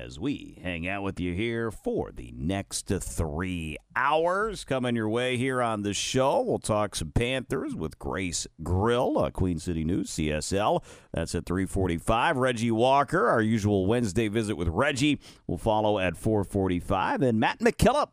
as we hang out with you here for the next three hours. Coming your way here on the show, we'll talk some Panthers with Grace Grill, uh, Queen City News, CSL. That's at 345. Reggie Walker, our usual Wednesday visit with Reggie, will follow at 445. And Matt McKillop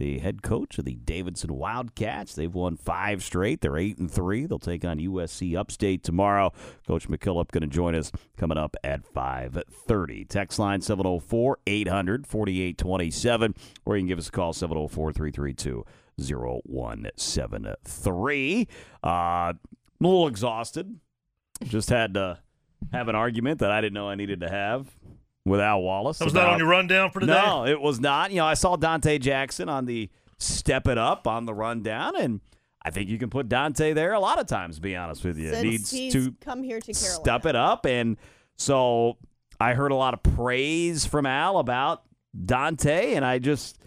the head coach of the Davidson Wildcats. They've won five straight. They're eight and three. They'll take on USC Upstate tomorrow. Coach McKillop going to join us coming up at five thirty. Text line 704 800 4827, or you can give us a call 704 332 0173. Uh, a little exhausted. Just had to have an argument that I didn't know I needed to have with Al Wallace. That was about, not on your rundown for today? No, it was not. You know, I saw Donte Jackson on the Step It Up on the rundown, and I think you can put Donte there a lot of times, to be honest with you. Since Needs to come here to Carolina. Step it up. And so I heard a lot of praise from Al about Donte, and I just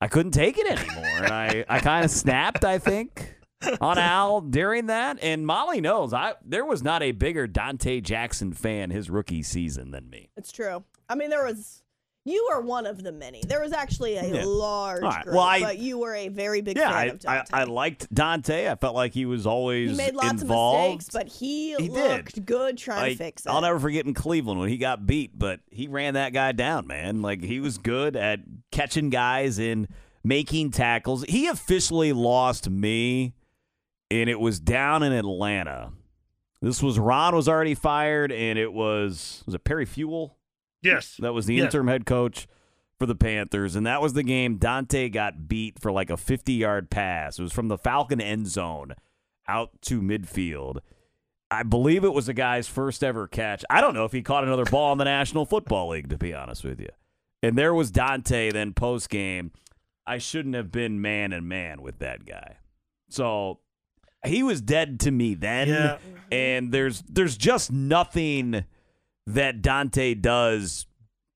I couldn't take it anymore. and I, I kind of snapped, I think on Al during that. And Molly knows I there was not a bigger Donte Jackson fan his rookie season than me. It's true. I mean, there was. You are one of the many. There was actually a yeah. large right. group, well, I, but you were a very big yeah, fan I, of Donte. I, I, liked Donte. I felt like he was always he made lots involved. of mistakes, but he, he looked did. good trying like, to fix it. I'll never forget in Cleveland when he got beat, but he ran that guy down, man. Like he was good at catching guys and making tackles. He officially lost me and it was down in Atlanta. This was Ron was already fired, and it was was it Perry Fewell? Yes, that was the yes. interim head coach for the Panthers, and that was the game Donte got beat for like a fifty yard pass. It was from the Falcon end zone out to midfield. I believe it was a guy's first ever catch. I don't know if he caught another ball in the National Football League, to be honest with you. And there was Donte then post game. I shouldn't have been man and man with that guy. So he was dead to me then. Yeah. And there's there's just nothing that Donte does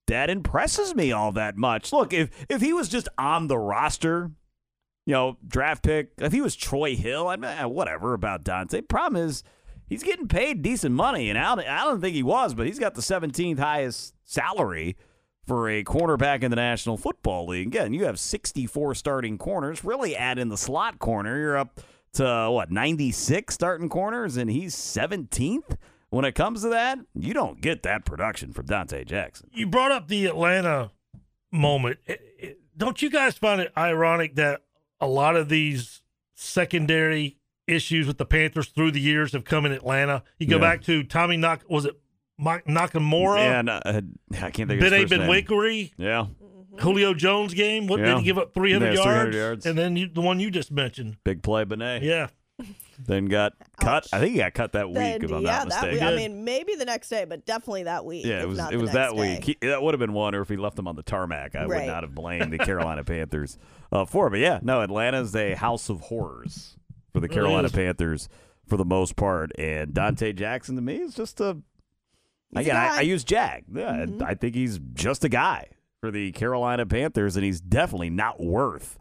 that impresses me all that much. Look, if if he was just on the roster, you know, draft pick, if he was Troy Hill, I mean, whatever about Donte. Problem is, he's getting paid decent money, and I don't, I don't think he was, but he's got the 17th highest salary for a cornerback in the National Football League. Again, you have 64 starting corners. Really add in the slot corner, you're up to what 96 starting corners, and he's 17th. When it comes to that, you don't get that production from Donte Jackson. You brought up the Atlanta moment. Don't you guys find it ironic that a lot of these secondary issues with the Panthers through the years have come in Atlanta? You go yeah. back to Tommy Knock, was it Mike Nakamura? And uh, I can't think of his first name. Yeah. Julio Jones game. What yeah. did he give up 300 yards? 300 yards? And then you, the one you just mentioned. Big play, Benet. Yeah. Then got cut. I think he got cut that week, then, if I'm yeah, not mistaken. That week. I mean, maybe the next day, but definitely that week. Yeah, it was. It was that day. week. He, that would have been one, or if he left them on the tarmac, I right. would not have blamed the Carolina Panthers uh, for. It. But yeah, no, Atlanta's a house of horrors for the Carolina Panthers for the most part, and Donte Jackson to me is just a. He's again, a I, I, use Jag. Yeah, mm-hmm. I think he's just a guy for the Carolina Panthers, and he's definitely not worth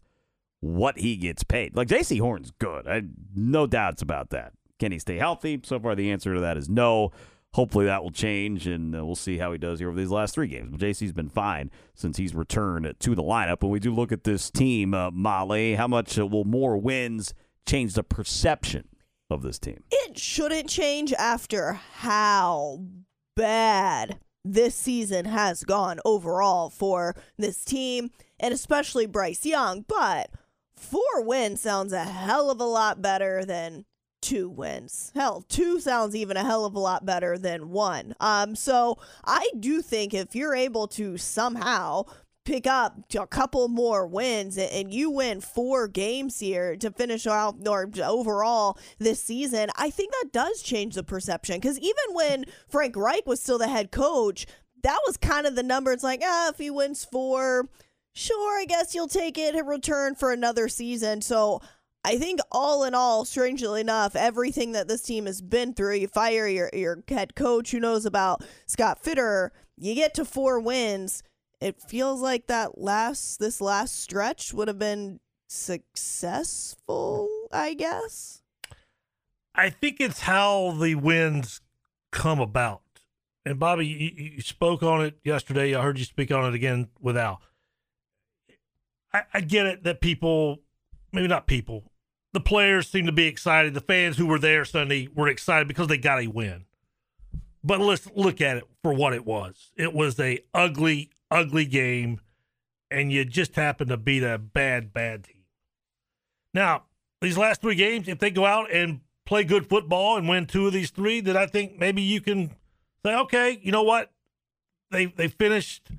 what he gets paid. Like Jaycee Horn's good. I no doubts about that. Can he stay healthy? So far, the answer to that is no. Hopefully that will change, and uh, we'll see how he does here over these last three games. But Jaycee's been fine since he's returned to the lineup. When we do look at this team, uh, Molly, how much uh, will more wins change the perception of this team. It shouldn't change after how bad this season has gone overall for this team and especially Bryce Young. But four wins sounds a hell of a lot better than two wins. Hell, two sounds even a hell of a lot better than one. Um, so I do think if you're able to somehow pick up a couple more wins and you win four games here to finish out or overall this season, I think that does change the perception. Because even when Frank Reich was still the head coach, that was kind of the number. It's like, ah, if he wins four, sure, I guess you'll take it in return for another season. So I think all in all, strangely enough, everything that this team has been through, you fire your, your head coach who knows about Scott Fitterer, you get to four wins it feels like that last this last stretch would have been successful, I guess. I think it's how the wins come about. And Bobby, you, you spoke on it yesterday. I heard you speak on it again with Al. I, I get it that people, maybe not people, the players seem to be excited. The fans who were there Sunday were excited because they got a win. But let's look at it for what it was. It was a ugly, ugly game, and you just happen to beat a bad, bad team. Now, these last three games, if they go out and play good football and win two of these three, then I think maybe you can say, okay, you know what? They they finished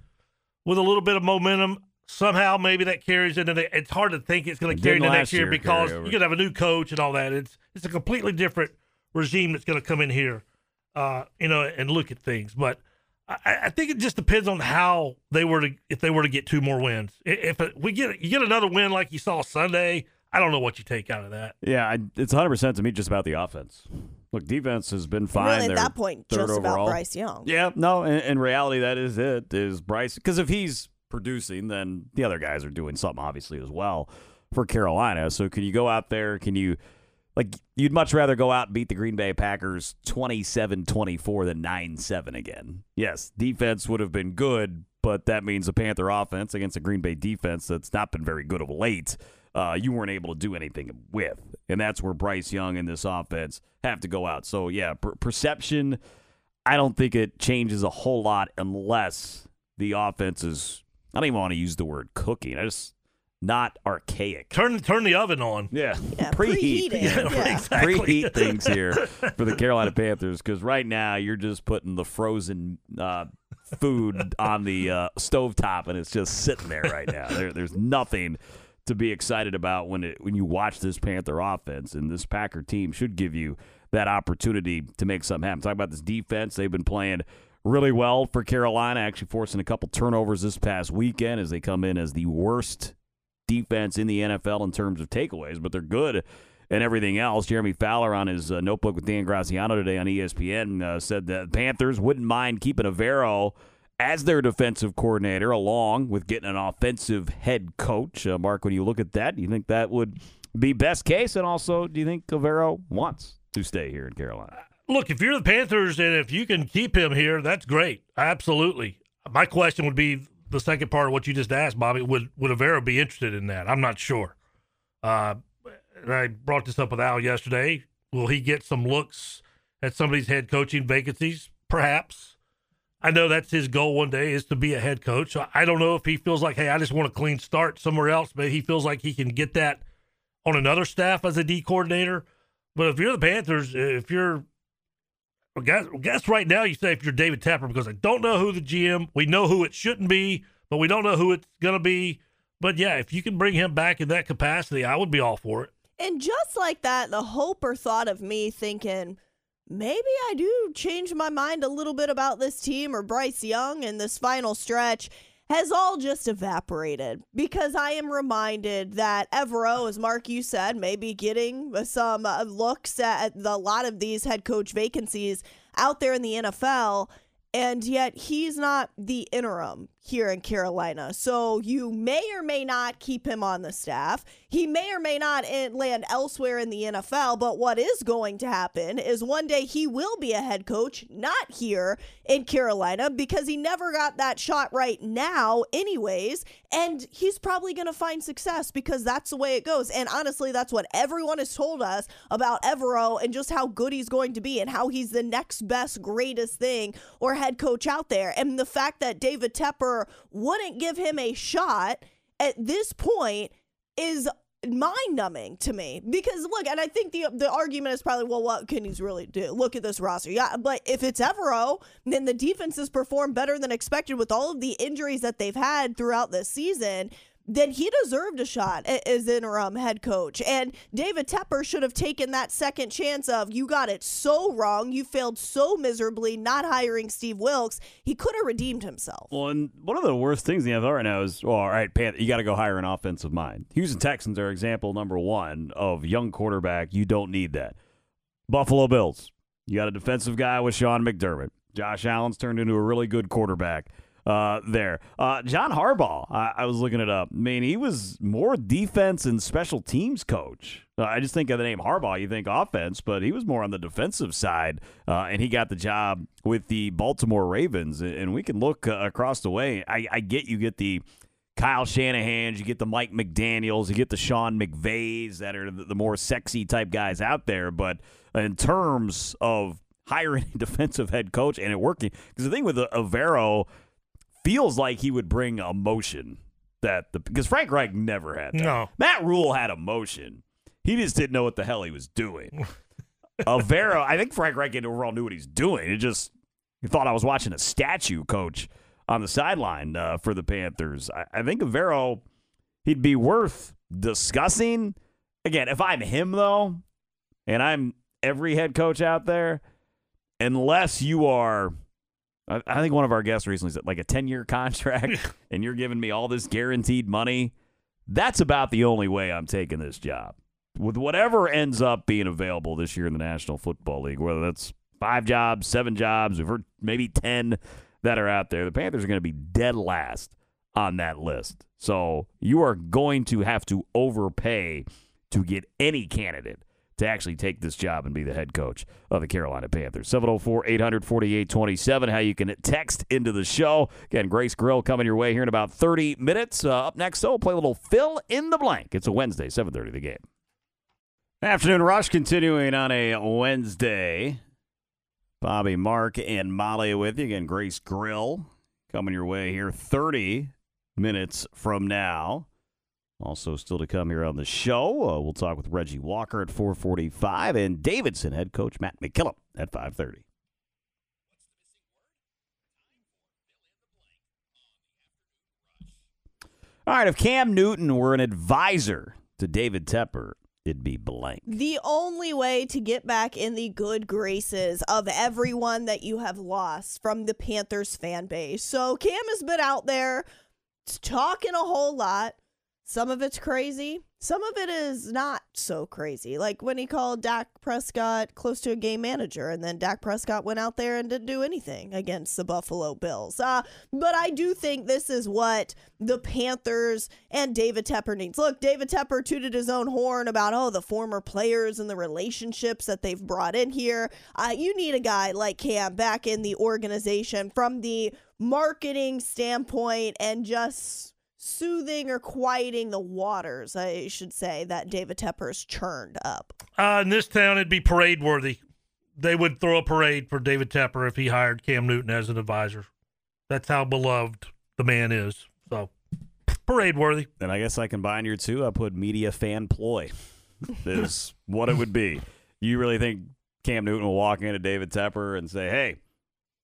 with a little bit of momentum. Somehow, maybe that carries into the. It's hard to think it's going to carry into next year, year because you're going to have a new coach and all that. It's it's a completely different regime that's going to come in here, uh, you know, and look at things. But I, I, think it just depends on how they were to if they were to get two more wins. If we get you get another win like you saw Sunday, I don't know what you take out of that. Yeah, I, it's 100 percent to me just about the offense. Look, defense has been fine. Really, at that point, just overall. about Bryce Young. Yeah, no, in, in reality, that is it. Is Bryce because if he's producing, then the other guys are doing something obviously as well for Carolina. So can you go out there? Can you like you'd much rather go out and beat the Green Bay Packers 27-24 than 9-7 again. Yes, defense would have been good, but that means the Panther offense against a Green Bay defense that's not been very good of late. Uh, you weren't able to do anything with, and that's where Bryce Young and this offense have to go out. So yeah, per- perception. I don't think it changes a whole lot unless the offense is. I don't even want to use the word cooking. I just not archaic. Turn turn the oven on. Yeah, yeah preheat. Yeah, yeah. Exactly. Preheat things here for the Carolina Panthers because right now you're just putting the frozen uh, food on the uh, stove top and it's just sitting there right now. There, there's nothing to be excited about when it when you watch this Panther offense and this Packer team should give you that opportunity to make something happen. Talk about this defense; they've been playing really well for Carolina, actually forcing a couple turnovers this past weekend as they come in as the worst defense in the NFL in terms of takeaways, but they're good and everything else. Jeremy Fowler on his uh, notebook with Dan Graziano today on ESPN uh, said that Panthers wouldn't mind keeping Evero as their defensive coordinator, along with getting an offensive head coach. Uh, Mark, when you look at that, do you think that would be best case? And also, do you think Evero wants to stay here in Carolina? Look, if you're the Panthers and if you can keep him here, that's great. Absolutely. My question would be the second part of what you just asked, Bobby, would would Evero be interested in that? I'm not sure. Uh, and I brought this up with Al yesterday. Will he get some looks at some of these head coaching vacancies? Perhaps. I know that's his goal one day is to be a head coach. So I don't know if he feels like, hey, I just want a clean start somewhere else, but he feels like he can get that on another staff as a D coordinator. But if you're the Panthers, if you're well, guess, guess right now you say if you're David Tepper because I don't know who the GM. We know who it shouldn't be, but we don't know who it's going to be. But yeah, if you can bring him back in that capacity, I would be all for it. And just like that, the hope or thought of me thinking maybe I do change my mind a little bit about this team or Bryce Young in this final stretch has all just evaporated because I am reminded that Evero, as Mark you said, may be getting some uh, looks at a lot of these head coach vacancies out there in the NFL. And yet he's not the interim. Here in Carolina. So you may or may not keep him on the staff. He may or may not land elsewhere in the NFL, but what is going to happen is one day he will be a head coach, not here in Carolina, because he never got that shot right now, anyways. And he's probably going to find success because that's the way it goes. And honestly, that's what everyone has told us about Evero and just how good he's going to be and how he's the next best, greatest thing or head coach out there. And the fact that David Tepper wouldn't give him a shot at this point is mind numbing to me because look, and I think the the argument is probably, well, what can he really do? Look at this roster. Yeah, but if it's Evero, then the defense has performed better than expected with all of the injuries that they've had throughout this season then he deserved a shot as interim head coach. And David Tepper should have taken that second chance of you got it so wrong, you failed so miserably not hiring Steve Wilks. He could have redeemed himself. Well, and one of the worst things in the NFL right now is, well, all right, Pan, you got to go hire an offensive mind. Houston Texans are example number one of young quarterback. You don't need that. Buffalo Bills, you got a defensive guy with Sean McDermott. Josh Allen's turned into a really good quarterback uh, there. Uh, John Harbaugh, I, I, was looking it up. I mean, he was more defense and special teams coach. Uh, I just think of the name Harbaugh, you think offense, but he was more on the defensive side, uh, and he got the job with the Baltimore Ravens. And we can look uh, across the way. I, I get you get the Kyle Shanahan's, you get the Mike McDaniels, you get the Sean McVays that are the, the more sexy type guys out there. But in terms of hiring a defensive head coach and it working, because the thing with Evero – feels like he would bring emotion that the because Frank Reich never had that. No. Matt Rhule had emotion. He just didn't know what the hell he was doing. Evero, I think Frank Reich overall knew what he's doing. It just he thought I was watching a statue coach on the sideline uh, for the Panthers. I, I think Evero, he'd be worth discussing. Again, if I'm him though, and I'm every head coach out there, unless you are I, I think one of our guests recently said like a 10 year contract and you're giving me all this guaranteed money. That's about the only way I'm taking this job. With whatever ends up being available this year in the National Football League, whether that's five jobs, seven jobs, we've heard maybe 10 that are out there, the Panthers are going to be dead last on that list. So you are going to have to overpay to get any candidate to actually take this job and be the head coach of the Carolina Panthers. 704 848 27. How you can text into the show. Again, Grace Grill coming your way here in about 30 minutes. Uh, up next, we'll play a little fill in the blank. It's a Wednesday, 7.30 the game. Afternoon Rush continuing on a Wednesday. Bobby, Mark, and Molly with you. Again, Grace Grill coming your way here 30 minutes from now. Also, still to come here on the show, uh, we'll talk with Reggie Walker at 4:45 and Davidson head coach Matt McKillop at 5:30. All right, if Cam Newton were an advisor to David Tepper, it'd be blank. The only way to get back in the good graces of everyone that you have lost from the Panthers fan base. So Cam has been out there talking a whole lot some of it's crazy. Some of it is not so crazy. Like when he called Dak Prescott close to a game manager, and then Dak Prescott went out there and didn't do anything against the Buffalo Bills. Uh, but I do think this is what the Panthers and David Tepper needs. Look, David Tepper tooted his own horn about, oh, the former players and the relationships that they've brought in here. Uh, you need a guy like Cam back in the organization from the marketing standpoint and just soothing or quieting the waters, I should say, that David Tepper's churned up. Uh, in this town, it'd be parade worthy. They would throw a parade for David Tepper if he hired Cam Newton as an advisor. That's how beloved the man is. So, parade worthy. And I guess I combine your two. I put media fan ploy. is what it would be. You really think Cam Newton will walk into David Tepper and say, "Hey,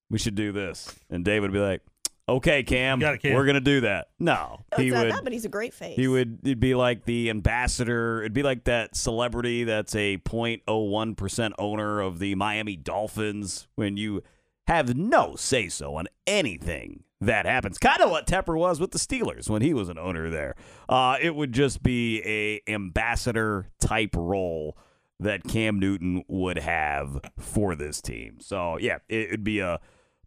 we should do this," and David would be like, okay, Cam, it, Cam. we're gonna do that. No, no he would. That, but he's a great face. He would. It'd be like the ambassador. It'd be like that celebrity that's a 0.01 percent owner of the Miami Dolphins. When you have no say so on anything that happens, kind of what Tepper was with the Steelers when he was an owner there. Uh, it would just be a ambassador type role that Cam Newton would have for this team. So yeah, it would be a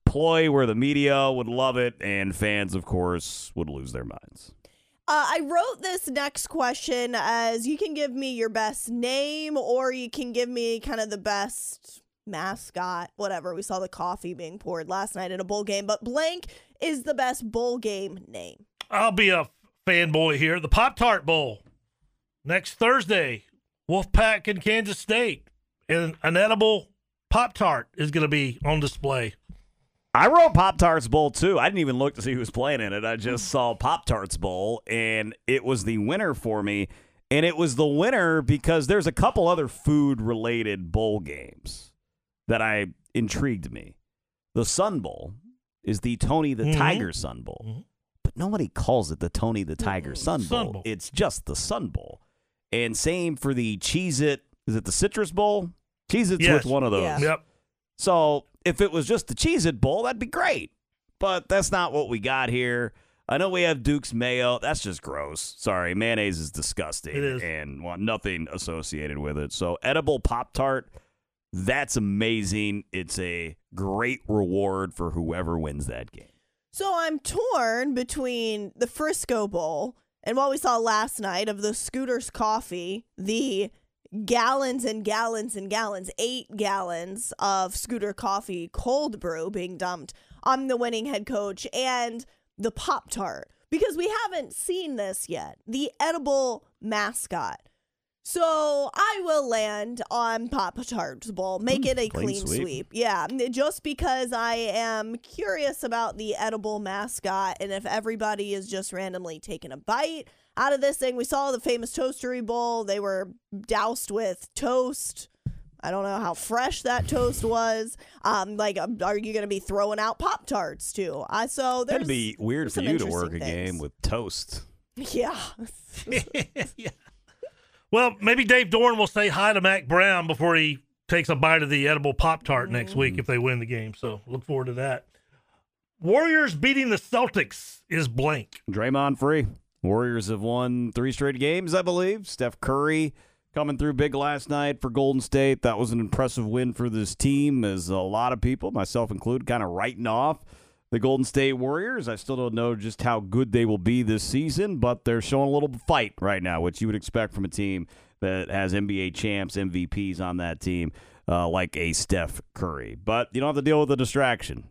ploy where the media would love it and fans, of course, would lose their minds. Uh, I wrote this next question as you can give me your best name or you can give me kind of the best mascot, whatever. We saw the coffee being poured last night in a bowl game, but blank is the best bowl game name. I'll be a fanboy here. The Pop Tart Bowl next Thursday, Wolfpack in Kansas State, and an edible Pop Tart is going to be on display. I wrote Pop Tarts Bowl too. I didn't even look to see who was playing in it. I just saw Pop Tarts Bowl, and it was the winner for me. And it was the winner because there's a couple other food related bowl games that I intrigued me. The Sun Bowl is the Tony the Mhm. Tiger Sun Bowl, Mhm. but nobody calls it the Tony the Tiger Sun Sun Bowl. Bowl. It's just the Sun Bowl. And same for the Cheez It. Is it the Citrus Bowl? Cheez It's Yes. with one of those. Yeah. Yep. So if it was just the Cheez It Bowl, that'd be great. But that's not what we got here. I know we have Duke's Mayo. That's just gross. Sorry, mayonnaise is disgusting It is. and want nothing associated with it. So edible Pop Tart, that's amazing. It's a great reward for whoever wins that game. So I'm torn between the Frisco Bowl and what we saw last night of the Scooters Coffee, the gallons and gallons and gallons, eight gallons of Scooter Coffee cold brew being dumped on the winning head coach, and the Pop Tart. Because we haven't seen this yet. The edible mascot. So I will land on Pop Tarts Bowl. Make hmm, it a clean clean, sweep. sweep. Yeah, just because I am curious about the edible mascot and if everybody is just randomly taking a bite out of this thing. We saw the famous Toastery Bowl. They were doused with toast. I don't know how fresh that toast was. Um, like, um, are you going to be throwing out Pop Tarts too? Uh, so there's That'd be weird for you to work a game with toast. yeah. yeah. Well, maybe Dave Doeren will say hi to Mack Brown before he takes a bite of the edible Pop Tart next week if they win the game. So look forward to that. Warriors beating the Celtics is blank. Draymond free. Warriors have won three straight games, I believe. Steph Curry coming through big last night for Golden State. That was an impressive win for this team, as a lot of people, myself included, kind of writing off the Golden State Warriors. I still don't know just how good they will be this season, but they're showing a little fight right now, which you would expect from a team that has NBA champs, MVPs on that team, uh, like a Steph Curry. But you don't have to deal with the distraction,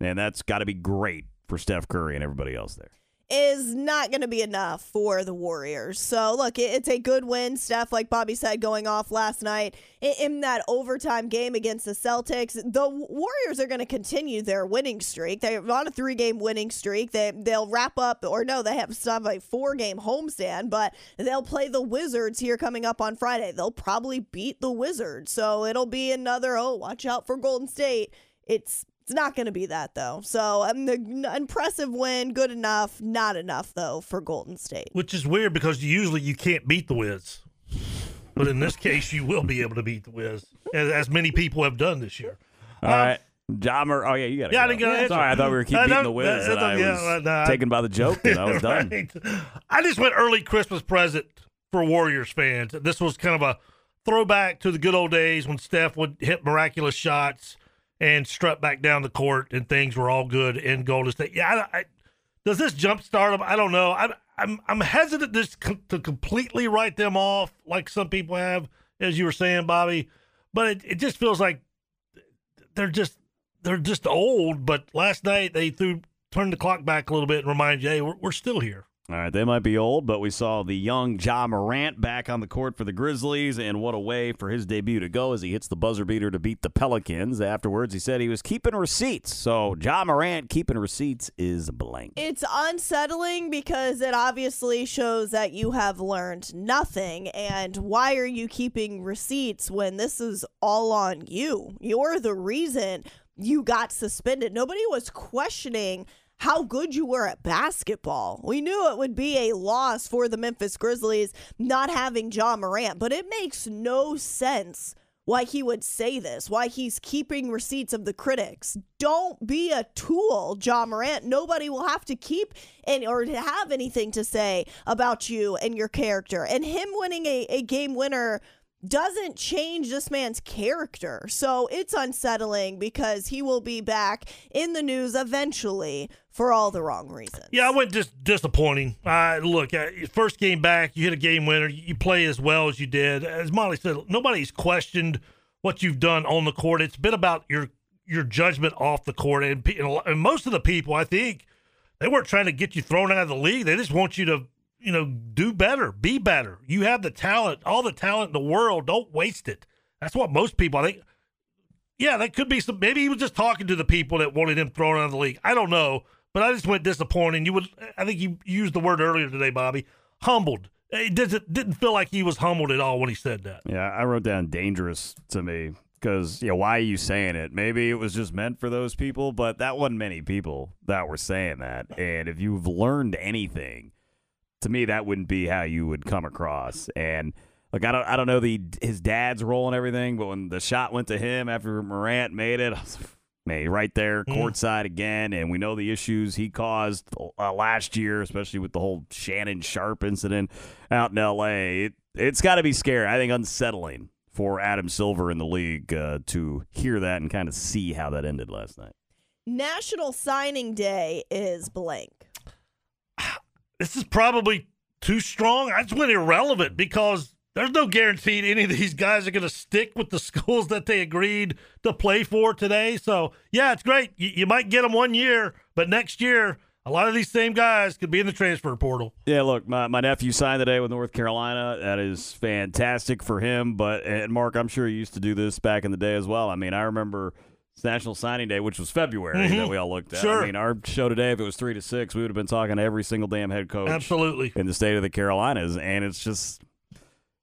and that's got to be great for Steph Curry and everybody else there. Is not going to be enough for the Warriors. So, look, it's a good win. Steph, like Bobby said, going off last night in that overtime game against the Celtics. The Warriors are going to continue their winning streak. They're on a three game winning streak. They, they'll wrap up, or no, they have have a four game homestand, but they'll play the Wizards here coming up on Friday. They'll probably beat the Wizards. So, it'll be another, oh, watch out for Golden State. It's it's not going to be that though. So um, the impressive win, good enough, not enough though for Golden State. Which is weird because usually you can't beat the Wiz. But in this case, you will be able to beat the Wiz, as, as many people have done this year. All right. Jommer. Oh, yeah, you got to Yeah, I go. didn't get an Sorry, I thought we were keeping beating the Wiz, and I yeah, was nah, I- taken by the joke, and I was done. Right. I just went early Christmas present for Warriors fans. This was kind of a throwback to the good old days when Steph would hit miraculous shots and strut back down the court, and things were all good in Golden State. Yeah, I, I, does this jumpstart them? I don't know. I'm I'm I'm hesitant to, to completely write them off like some people have, as you were saying, Bobby. But it, it just feels like they're just they're just old. But last night they threw turned the clock back a little bit and reminded you, hey, we're, we're still here. All right, they might be old, but we saw the young Ja Morant back on the court for the Grizzlies, and what a way for his debut to go as he hits the buzzer beater to beat the Pelicans. Afterwards, he said he was keeping receipts. So Ja Morant keeping receipts is blank. It's unsettling because it obviously shows that you have learned nothing. And why are you keeping receipts when this is all on you? You're the reason you got suspended. Nobody was questioning how good you were at basketball. We knew it would be a loss for the Memphis Grizzlies not having Ja Morant, but it makes no sense why he would say this, why he's keeping receipts of the critics. Don't be a tool, Ja Morant. Nobody will have to keep and or have anything to say about you and your character. And him winning a, a game winner doesn't change this man's character. So it's unsettling because he will be back in the news eventually for all the wrong reasons. Yeah, I went just disappointing. Uh, look, uh, first game back, you hit a game winner. You play as well as you did. As Molly said, nobody's questioned what you've done on the court. It's been about your your judgment off the court, and, and most of the people, I think, they weren't trying to get you thrown out of the league. They just want you to, you know, do better, be better. You have the talent, all the talent in the world. Don't waste it. That's what most people. I think. Yeah, that could be some. Maybe he was just talking to the people that wanted him thrown out of the league. I don't know, but I just went disappointing. You would. I think you used the word earlier today, Bobby. Humbled. It didn't didn't feel like he was humbled at all when he said that. Yeah, I wrote down dangerous to me because, you know, why are you saying it? Maybe it was just meant for those people, but that wasn't many people that were saying that. And if you've learned anything, to me, that wouldn't be how you would come across. And like, I don't, I don't know the his dad's role and everything, but when the shot went to him after Morant made it, I was like, man, right there, courtside again, and we know the issues he caused uh, last year, especially with the whole Shannon Sharpe incident out in L.A. It, it's got to be scary. I think unsettling for Adam Silver in the league uh, to hear that and kind of see how that ended last night. National Signing Day is blank. This is probably too strong. I just went irrelevant because there's no guarantee any of these guys are going to stick with the schools that they agreed to play for today. So, yeah, it's great. You, you might get them one year, but next year, a lot of these same guys could be in the transfer portal. Yeah, look, my, my nephew signed today with North Carolina. That is fantastic for him. But and Mark, I'm sure you used to do this back in the day as well. I mean, I remember it's National Signing Day, which was February that mm-hmm. we all looked at. Sure. I mean, our show today, if it was three to six, we would have been talking to every single damn head coach Absolutely. in the state of the Carolinas, and it's just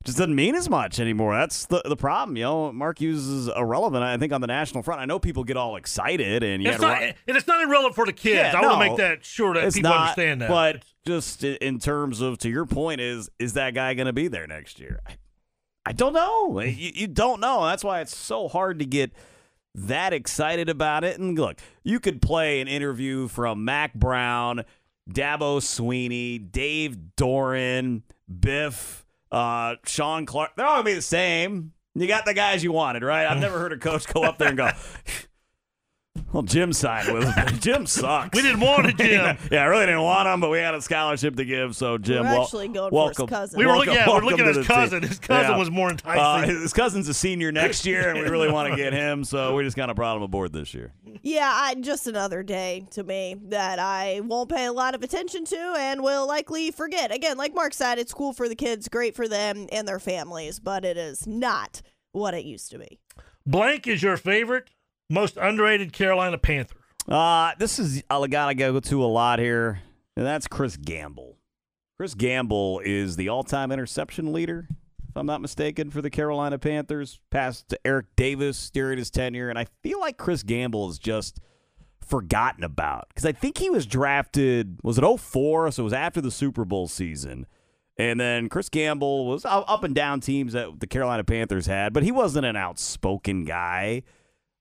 just doesn't mean as much anymore. That's the the problem. You know, Mark uses irrelevant. I think on the national front, I know people get all excited, and you It's not, Ro- and it's not irrelevant for the kids. Yeah, I want to make that sure that people not, understand that. But just in terms of, to your point, is is that guy going to be there next year? I, I don't know. You, you don't know. That's why it's so hard to get that excited about it. And look, you could play an interview from Mack Brown, Dabo Swinney, Dave Doeren, Biff, uh, Sean Clark. They're all going to be the same. You got the guys you wanted, right? I've never heard a coach go up there and go, well, Jim signed with him. Jim sucks. we didn't want it, Jim. yeah, I really didn't want him, but we had a scholarship to give. So Jim, We're wel- actually going for his cousin. We were welcome, looking, yeah, we're looking at his the team. cousin. His cousin Yeah. was more Uh, enticing. his cousin's a senior next year, and we really want to get him. So we just kind of brought him aboard this year. Yeah, I, just another day to me that I won't pay a lot of attention to and will likely forget. Again, like Mark said, it's cool for the kids, great for them and their families, but it is not what it used to be. Blank is your favorite, most underrated Carolina Panther. Uh, this is I gotta go to a lot here, and that's Chris Gamble. Chris Gamble is the all-time interception leader, if I'm not mistaken, for the Carolina Panthers. Passed to Eric Davis during his tenure, and I feel like Chris Gamble is just forgotten about because I think he was drafted was it 04, so it was after the Super Bowl season. And then Chris Gamble was up and down teams that the Carolina Panthers had, but he wasn't an outspoken guy.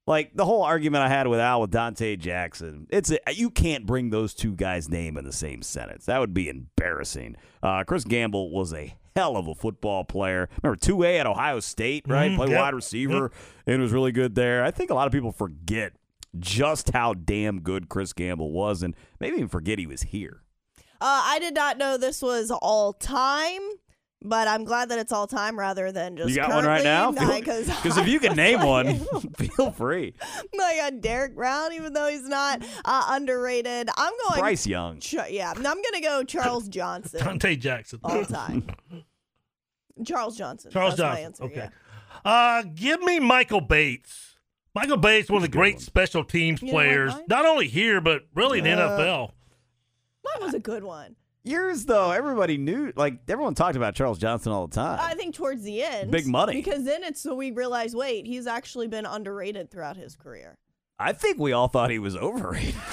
Like the whole argument I had with Al with Donte Jackson, it's a, you can't bring those two guys' name in the same sentence. That would be embarrassing. Uh, Chris Gamble was a hell of a football player. Remember two A at Ohio State, right? Mhm, Played yep, wide receiver and was really good there. I think a lot of people forget just how damn good Chris Gamble was, and maybe even forget he was here. Uh, I did not know this was all time, but I'm glad that it's all time rather than just you got one right now? Because Because if you can name one, feel free. I got Derrick Brown, even though he's not uh, underrated. I'm going Bryce Young. Ch- yeah, I'm gonna go Charles Johnson Donte Jackson. all time. Charles Johnson. Charles That's Johnson. My answer, okay. Uh, give me Michael Bates. Michael Bates, one of the great one. special teams You players, not only here but really in the Uh, NFL. Mine was a good one. Yours though, everybody knew. Like everyone talked about Charles Johnson all the time. I think towards the end, Big money. because then it's so we realize, wait, he's actually been underrated throughout his career. I think we all thought he was overrated.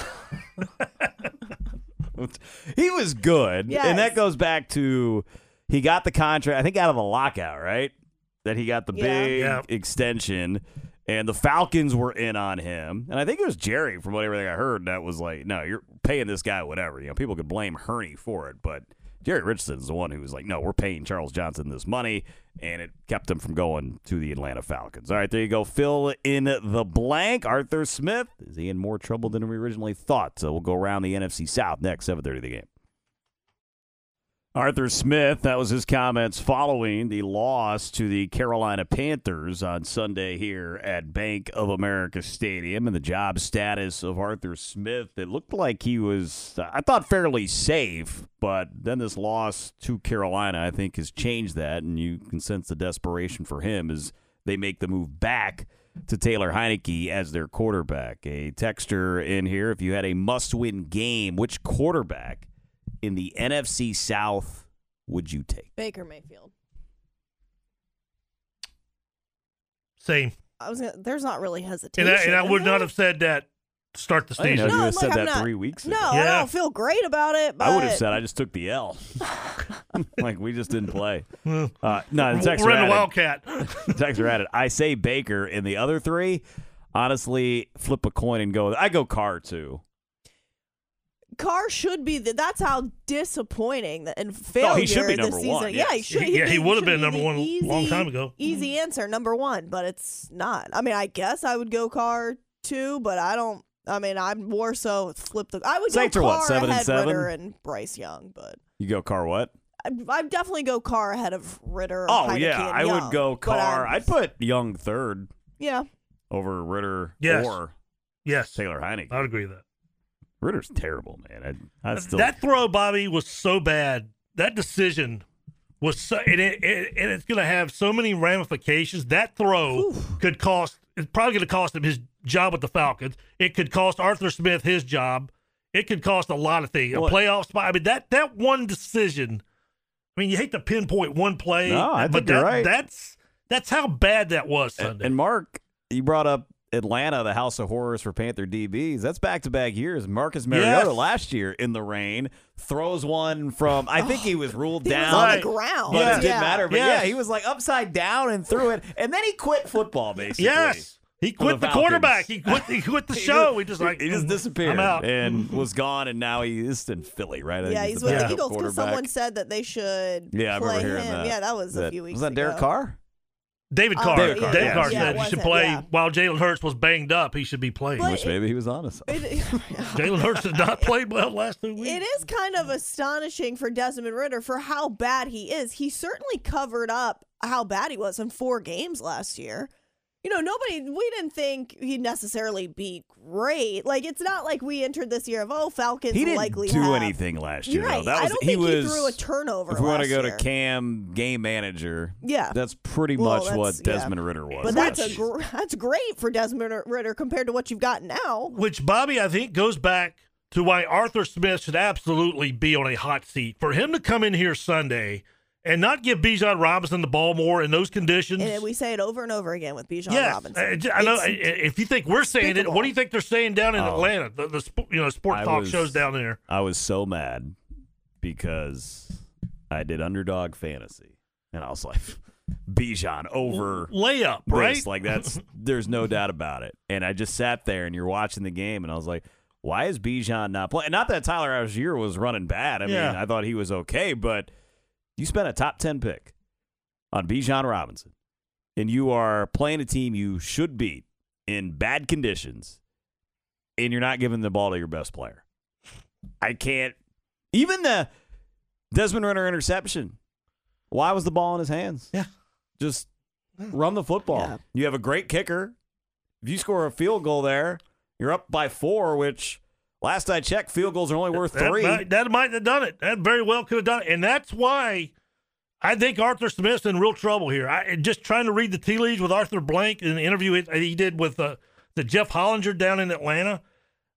he was good, Yes. and that goes back to he got the contract. I think out of the lockout, right? That he got the Yeah. big Yeah. extension, and the Falcons were in on him. And I think it was Jerry, from what everything I heard, that was like, "No, you're paying this guy whatever." You know, people could blame Hurney for it, but Jerry Richardson is the one who was like, no, we're paying Charles Johnson this money, and it kept him from going to the Atlanta Falcons. All right, there you go. Fill in the blank. Arthur Smith, is he in more trouble than we originally thought? So we'll go around the NFC South next, 7.30 the game. Arthur Smith, that was his comments following the loss to the Carolina Panthers on Sunday here at Bank of America Stadium and the job status of Arthur Smith. It looked like he was, I thought, fairly safe, but then this loss to Carolina, I think, has changed that, and you can sense the desperation for him as they make the move back to Taylor Heinicke as their quarterback. A texter in here, if you had a must win game, which quarterback? In the NFC South would you take? Baker Mayfield. Same. I was. Gonna, there's not really And hesitation. I, and I would not have said that start the I didn't know season. you No, had look, said I'm that not- three weeks ago. No, ago. I Yeah. don't feel great about it. But I would have said I just took the L. like we just didn't play. Uh, no, the texter We're in the added, Wildcat. texter added, I say Baker and the other three. Honestly, flip a coin and go. I go Carr too. Carr should be. The, that's how disappointing that and failure Oh, he should be number season. one, Yeah, he should. He- yeah, he be- would have been number the one a easy, long time ago. Easy answer, number one, but it's not. I mean, I guess I would go Carr too, but I don't. I mean, I'm more so flip the. I would Saints go are Carr what, seven and ahead seven? Ridder and Bryce Young, but You go Carr what? I'd, I'd definitely go Carr ahead of Ridder. Oh Heinicke, yeah, and I Young, would go but Carr. I'm- I'd put Young third yeah, over Ridder Yes. or Yes, Taylor Heinicke. I would agree with that. Ridder's terrible, man. I, I still that throw, Bobby, was so bad. That decision was so, and, it, it, and it's going to have so many ramifications. That throw could cost. It's probably going to cost him his job with the Falcons. It could cost Arthur Smith his job. It could cost a lot of things. Well- a playoff spot. I mean that that one decision. I mean, you hate to pinpoint one play, No, I but think you're that, right. that's that's how bad that was And, and Mark, you brought up Atlanta, the house of horrors for Panther DBs. That's back to back years. Marcus Mariota Yes. last year in the rain throws one from. I think he oh, was ruled he was down. on Right. the ground. But Yeah. it didn't Yeah. matter. But Yes. yeah, he was like upside down and threw it, and then he quit football basically. yes, he quit the the, quarterback. He quit. He quit the He show. just- He just like he just disappeared I'm out. and was gone, and now he is in Philly, right? I Yeah, he's the with the Eagles because someone said that they should Yeah, I play remember hearing him. that. Yeah, that was a few weeks Was that ago. Derek Carr? David Oh, Carr. David David Carr, Carr, yeah. Yeah, said it he should play yeah. while Jalen Hurts was banged up. He should be playing. But- Wish maybe he was honest. It, Jalen Hurts did not play well last two weeks. it is kind of astonishing for Desmond Ridder for how bad he is. He certainly covered up how bad he was in four games last year. You know, nobody, we didn't think he'd necessarily be great. Like, it's not like we entered this year of, oh, Falcons He didn't likely do have- anything last year. You're though. right. That I was don't he think was. he threw a turnover. If we want to go year. to Cam game manager, Yeah. that's pretty Well, much what that's- yeah. Desmond Ridder was. But that's a gr- that's great for Desmond Ridder compared to what you've got now. Which, Bobby, I think goes back to why Arthur Smith should absolutely be on a hot seat. For him to come in here Sunday and not give Bijan Robinson the ball more in those conditions. And we say it over and over again with Bijan Yes, Robinson. I, I know. It's- If you think we're saying it, what do you think they're saying down in Oh. Atlanta? The, the sp- you know sport I talk was- shows down there. I was so mad because I did underdog fantasy, and I was like, Bijan over layup, this. right? Like that's there's no doubt about it. And I just sat there, and you're watching the game, and I was like. Why is Bijan not playing? Not that Tyler Allgeier was running bad. I Yeah. mean, I thought he was okay, but you spent a top ten pick on Bijan Robinson, and you are playing a team you should beat in bad conditions, and you're not giving the ball to your best player. I can't. Even the Desmond Ridder interception. Why was the ball in his hands? Yeah. Just run the football. Yeah. You have a great kicker. If you score a field goal there, you're up by four, which last I checked, field goals are only worth That three. might, that might have done it. That very well could have done it. And that's why I think Arthur Smith's in real trouble here. I just trying to read the tea leaves with Arthur Blank in the interview he- he did with uh, the Jeff Hullinger down in Atlanta.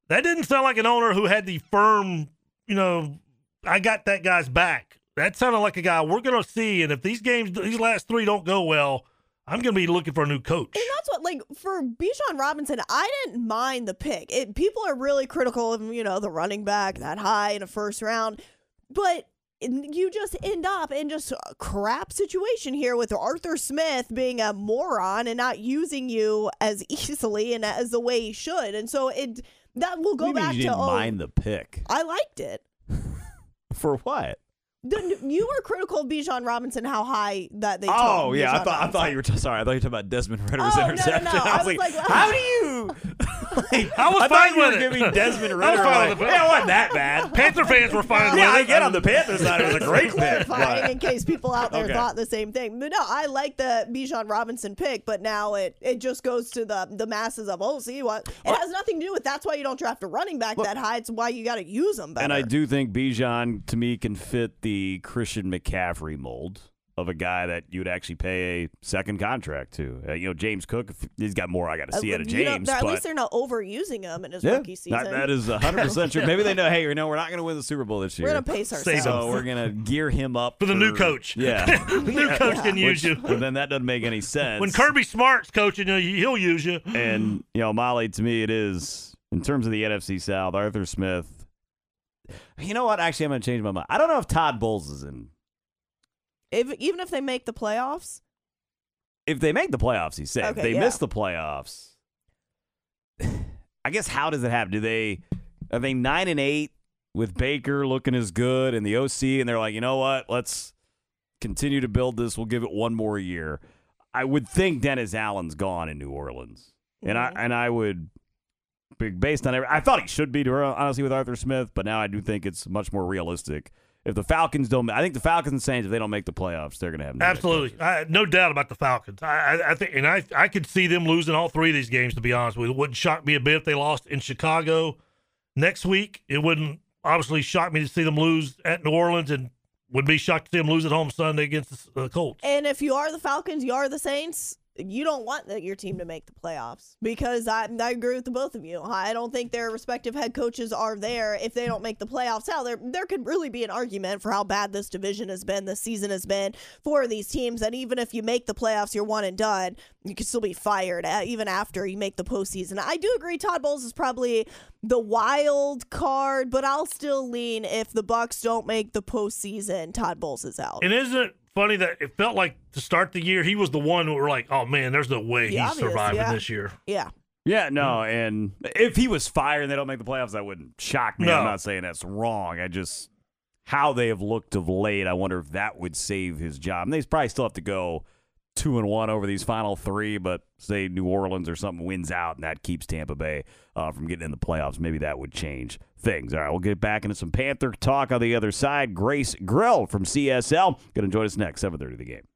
That didn't sound like an owner who had the firm, you know, I got that guy's back. That sounded like a guy we're going to see. And if these games, these last three don't go well, I'm going to be looking for a new coach. And that's what, like, for Bijan Robinson, I didn't mind the pick. It, people are really critical of, you know, the running back that high in a first round, but you just end up in just a crap situation here with Arthur Smith being a moron and not using you as easily and as the way he should. And so it that will What do go mean back you to didn't oh, mind the pick I liked it. for what? The, you were critical of Bijan Robinson, how high that they. Oh yeah, I Bijan thought I thought you were t- sorry. I thought you were talking about Desmond Ridder's Oh, no, no, interception. no. I, I was was like, like, how do you? Like, I was thought fine you were with it. giving Desmond I was fine Like, with it. yeah, it wasn't that bad. Panther fans were fine yeah, with I it. get on the Panther side. It was a great pick. clarifying but- in case people out there Okay. thought the same thing. But no, I like the Bijan Robinson pick, but now it it just goes to the the masses of oh, see what it has nothing to do with. That's why you don't draft a running back that high. It's why you got to use them better. And I do think Bijan to me can fit the Christian McCaffrey mold of a guy that you'd actually pay a second contract to. Uh, you know, James Cook, he's got more I got to see out of You know, James. at least they're not overusing him in his yeah, rookie season. that- that is 100% true. Maybe they know, hey, you know, we're not going to win the Super Bowl this year. We're gonna pace Save ourselves. him. so we're going to gear him up For the new coach. Yeah. the new coach can use Which- you. But then that doesn't make any sense. When Kirby Smart's coaching you, he'll use you. And, you know, Molly, to me, it is, in terms of the NFC South, Arthur Smith. You know what? Actually, I'm going to change my mind. I don't know if Todd Bowles is in. If, even if they make the playoffs, If they make the playoffs, he's safe. Okay, if they yeah. miss the playoffs, I guess how does it happen? Do they, are they 9 and 8 with Baker looking as good and the OC, and they're like, you know what? Let's continue to build this. We'll give it one more year. I would think Dennis Allen's gone in New Orleans, and I mm-hmm. and I would, based on every, I thought he should be to honestly with Arthur Smith, but now I do think it's much more realistic. If the Falcons don't, I think the Falcons and Saints, if they don't make the playoffs, they're going to have no Absolutely. I, no doubt about the Falcons. I, I, I think, and I, I could see them losing all three of these games. To be honest with you, it wouldn't shock me a bit if they lost in Chicago next week. It wouldn't obviously shock me to see them lose at New Orleans, and would be shocked to see them lose at home Sunday against the Colts. and if you are the Falcons, you are the Saints. You don't want your team to make the playoffs because I, I agree with the both of you. I don't think their respective head coaches are there if they don't make the playoffs. Now there there could really be an argument for how bad this division has been, this season has been for these teams. And even if you make the playoffs, you're one and done. You could still be fired even after you make the postseason. I do agree. Todd Bowles is probably the wild card, but I'll still lean if the Bucs don't make the postseason. Todd Bowles is out. And isn't it funny that it felt like to start the year he was the one who were like, oh man, there's no way The he's obvious, surviving yeah. this year. yeah. Yeah, no, and if he was fired and they don't make the playoffs, that wouldn't shock me. No. I'm not saying that's wrong. I just how they have looked of late. I wonder if that would save his job. And they probably still have to go two and one over these final three, but say New Orleans or something wins out and that keeps Tampa Bay uh, from getting in the playoffs. Maybe that would change things. All right, we'll get back into some Panther talk on the other side. Grace Grill from CSL going to join us next, seven thirty the game.